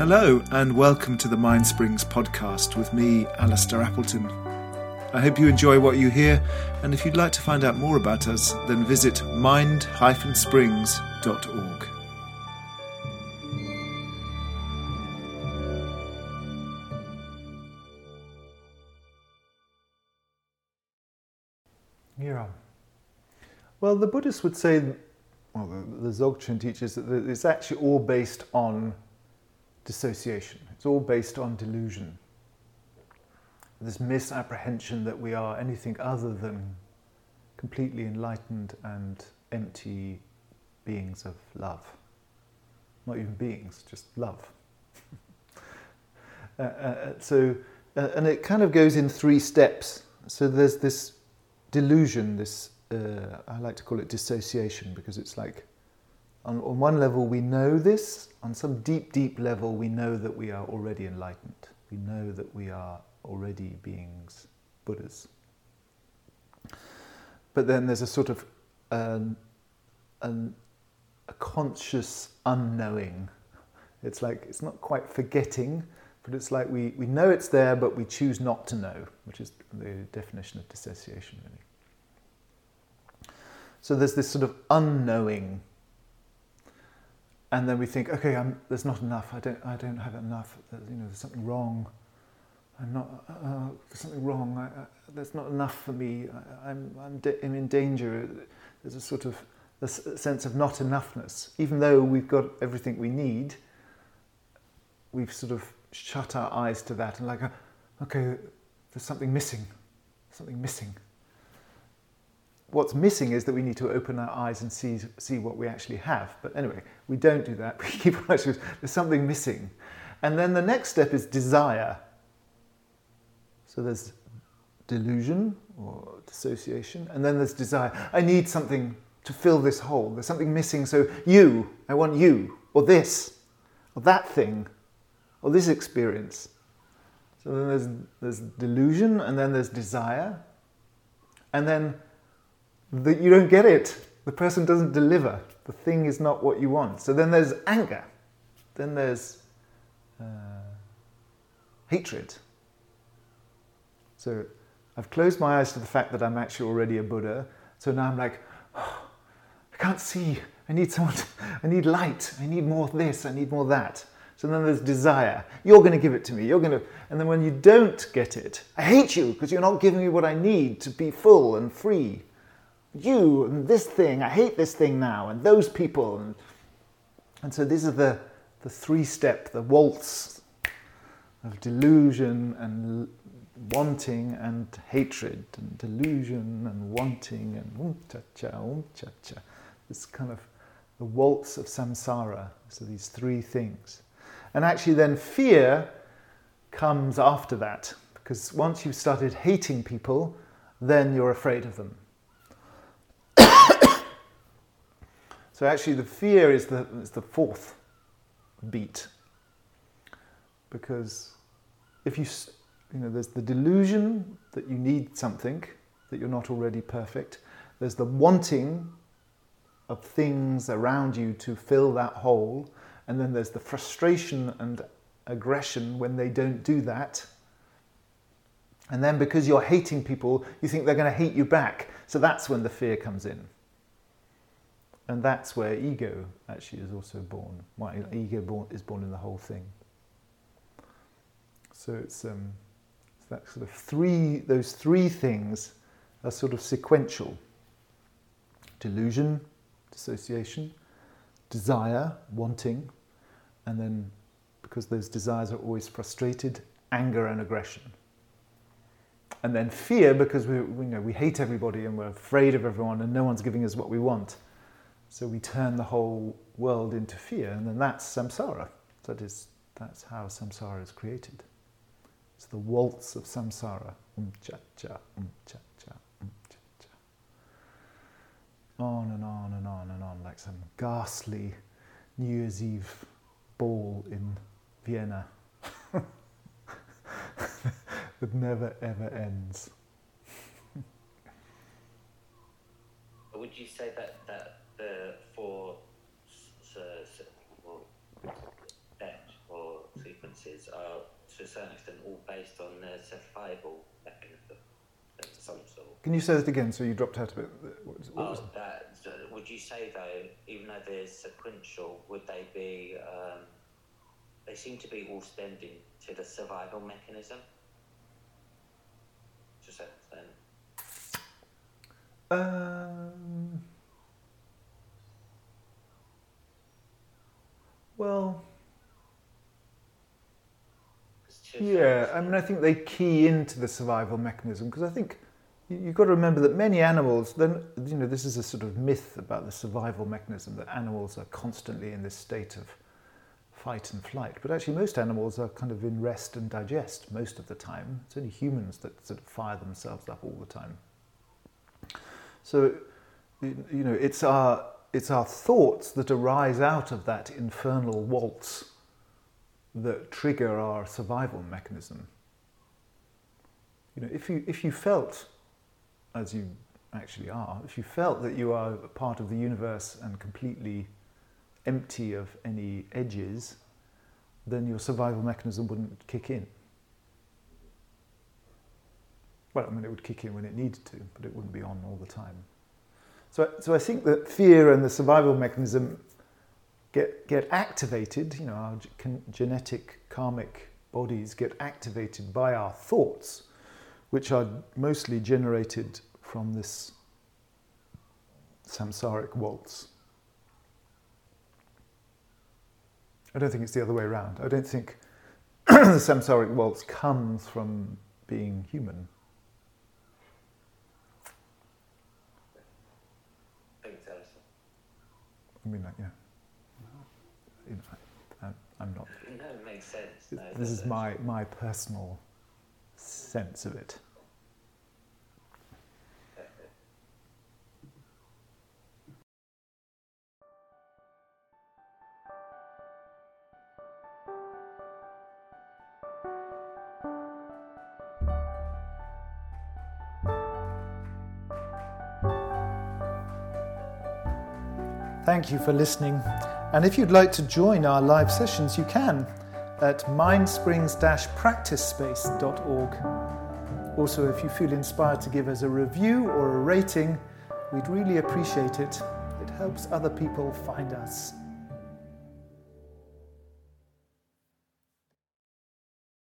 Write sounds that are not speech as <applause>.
Hello, and welcome to the Mind Springs podcast with me, Alistair Appleton. I hope you enjoy what you hear, and if you'd like to find out more about us, then visit mind-springs.org. Yeah. Well, the Buddhists would say, well, the, the Dzogchen teaches that it's actually all based on dissociation. It's all based on delusion. This misapprehension that we are anything other than completely enlightened and empty beings of love. Not even beings, just love. <laughs> uh, uh, so, uh, and it kind of goes in three steps. So there's this delusion, this, uh, I like to call it dissociation because it's like on, on one level we know this, on some deep, deep level we know that we are already enlightened. We know that we are already beings, Buddhas. But then there's a sort of um, an, a conscious unknowing. It's like, it's not quite forgetting, but it's like we, we know it's there, but we choose not to know, which is the definition of dissociation, really. So there's this sort of unknowing and then we think, okay, I'm, there's not enough. I don't, I don't have enough. You know, there's something wrong. I'm not. Uh, there's something wrong. I, I, there's not enough for me. I, am I'm, I'm, I'm in danger. There's a sort of a sense of not enoughness, even though we've got everything we need. We've sort of shut our eyes to that and like, uh, okay, there's something missing. Something missing what's missing is that we need to open our eyes and see, see what we actually have. But anyway, we don't do that. <laughs> We keep there's something missing. And then the next step is desire. So there's delusion or dissociation, and then there's desire. I need something to fill this hole. There's something missing. So you, I want you, or this, or that thing, or this experience. So then there's, there's delusion, and then there's desire, and then that you don't get it. The person doesn't deliver. The thing is not what you want. So then there's anger. Then there's uh, hatred. So I've closed my eyes to the fact that I'm actually already a Buddha. So now I'm like, oh, I can't see. I need someone. To, I need light. I need more this. I need more that. So then there's desire. You're going to give it to me. You're going to. And then when you don't get it, I hate you because you're not giving me what I need to be full and free you and this thing, I hate this thing now, and those people. And, and so these are the, the three step, the waltz of delusion and wanting and hatred, and delusion and wanting and um cha cha, um cha cha. This kind of the waltz of samsara. So these three things. And actually, then fear comes after that, because once you've started hating people, then you're afraid of them. So actually, the fear is the, the fourth beat. Because if you, you know, there's the delusion that you need something, that you're not already perfect. There's the wanting of things around you to fill that hole. And then there's the frustration and aggression when they don't do that. And then because you're hating people, you think they're going to hate you back. So that's when the fear comes in. And that's where ego actually is also born. Well, ego born, is born in the whole thing. So it's, um, it's that sort of three, those three things are sort of sequential delusion, dissociation, desire, wanting, and then because those desires are always frustrated, anger and aggression. And then fear because we, you know, we hate everybody and we're afraid of everyone and no one's giving us what we want. So we turn the whole world into fear, and then that's samsara. That is, that's how samsara is created. It's the waltz of samsara. Um cha cha, um cha cha, um cha cha. On and on and on and on, like some ghastly New Year's Eve ball in Vienna <laughs> that never ever ends. Would you say that, that the four or responses are, to a certain extent, all based on their survival mechanism of some sort. Can you say that again? So you dropped out a bit. What what Oh, that, would you say though, even though they're sequential, would they be? Um, they seem to be all stemmed to the survival mechanism. To a certain extent. Um, well, 'Cause to a certain yeah. I mean, I think they key into the survival mechanism because I think you- you've got to remember that many animals. Then you know, this is a sort of myth about the survival mechanism that animals are constantly in this state of fight and flight. But actually, most animals are kind of in rest and digest most of the time. It's only humans that sort of fire themselves up all the time. So, you know, it's our it's our thoughts that arise out of that infernal waltz that trigger our survival mechanism. You know, if you if you felt, as you actually are, if you felt that you are a part of the universe and completely empty of any edges, then your survival mechanism wouldn't kick in. Well, I mean, it would kick in when it needed to, but it wouldn't be on all the time. So, so I think that fear and the survival mechanism get, get activated, you know, our ge- con- genetic karmic bodies get activated by our thoughts, which are mostly generated from this samsaric waltz. I don't think it's the other way around. I don't think <clears throat> the samsaric waltz comes from being human. I mean, like, yeah. You know, I, I'm- I'm not. No, it makes sense. No, This is my, my personal sense of it. Thank you for listening. And if you'd like to join our live sessions, you can at mindsprings-practicespace.org. Also, if you feel inspired to give us a review or a rating, we'd really appreciate it. It helps other people find us.